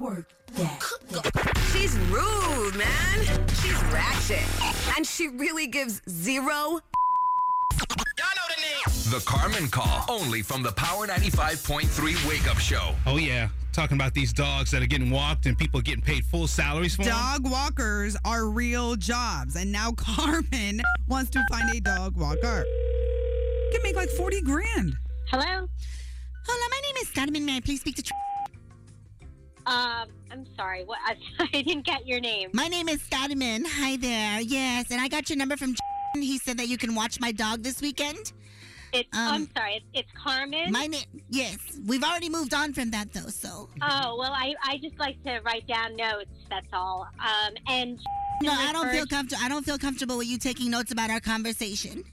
Work that. She's rude, man. She's ratchet. And she really gives zero. The Carmen Call, only from the Power 95.3 Wake Up Show. Oh yeah, talking about these dogs that are getting walked and people getting paid full salaries for them. Dog walkers are real jobs, and now Carmen wants to find a dog walker. Can make like forty grand. Hello. Hello, my name is Carmen. May I please speak to? Um, I'm sorry. What? I, I didn't get your name. my name is Carmen. Hi there. Yes, and I got your number from. He said that you can watch my dog this weekend. It's. Um, I'm sorry. It's, it's Carmen. My name. Yes, we've already moved on from that though. So oh well, I I just like to write down notes. That's all. Um, and no, I don't feel comfortable. I don't feel comfortable with you taking notes about our conversation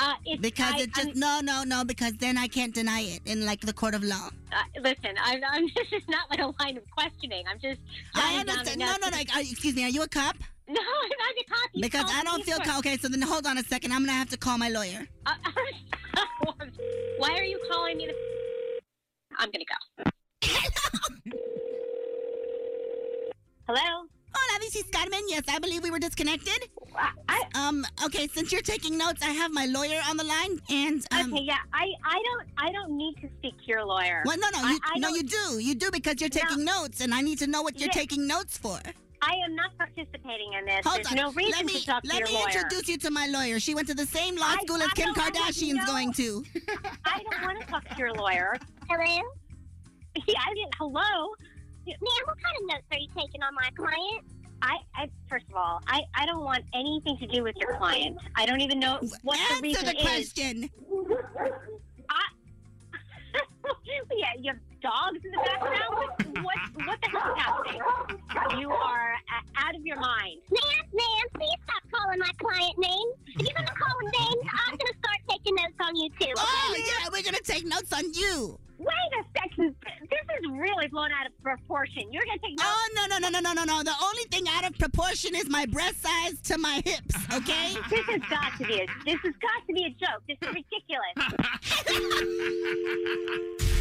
Uh, it's because I, it just I'm- no, no, no. Because then I can't deny it in like the court of law. uh, listen, I'm, I'm. This is not like a line of questioning. I'm just. I understand. No, no, no. uh, Excuse me. Are you a cop? No, I'm not a cop. You Because I don't feel co- okay. So then hold on a second. I'm gonna have to call my lawyer. Uh, Why are you calling me? The... I'm gonna go. Hello. Hola, this is Carmen. Yes, I believe we were disconnected. I, Um. Okay. Since you're taking notes, I have my lawyer on the line, and um. okay, yeah, I, I don't, I don't need to speak to your lawyer. Well, no, no, you, I no, don't- you do, you do because you're No. taking notes, and I need to know what you're Yeah. taking notes for. I am not participating in this. Hold There's on, no reason let me to talk to let me introduce you to my lawyer. She went to the same law I- school as I Kim don't- I don't Kardashian's know. going to. I don't want to talk to your lawyer. Hello. Yeah, I didn't. Hello. Ma'am, what kind of notes are you taking on my client? I, I first of all, I, I don't want anything to do with your client. I don't even know what the Answer reason the is. question. I, yeah, you have dogs in the background. What, what, what the hell is happening? You are a- out of your mind. Ma'am, ma'am, please stop calling my client names. If you're gonna call him names, I'm gonna start taking notes on you too. Oh yeah, we're gonna take notes on you. Wait a second. This is really blown out of proportion. You're gonna take notes. Oh no no no no no no no. The only thing out of proportion is my breast size to my hips. Okay. This has got to be a this has got to be a joke. This is ridiculous.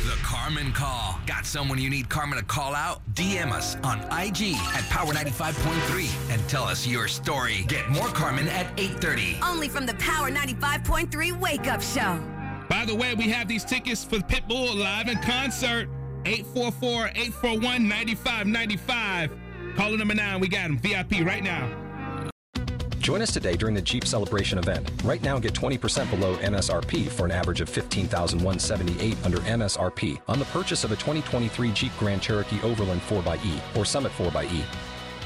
The Carmen Call. Got someone you need Carmen to call out? DM us on IG at Power 95.3 and tell us your story. Get more Carmen at 8:30. Only from the Power 95.3 Wake Up Show. By the way, we have these tickets for Pitbull live in concert. 844-841-9595. Caller number nine, we got him. VIP right now. Join us today during the Jeep Celebration event. Right now, get 20% below MSRP for an average of 15178 under MSRP on the purchase of a 2023 Jeep Grand Cherokee Overland 4xE or Summit 4xE.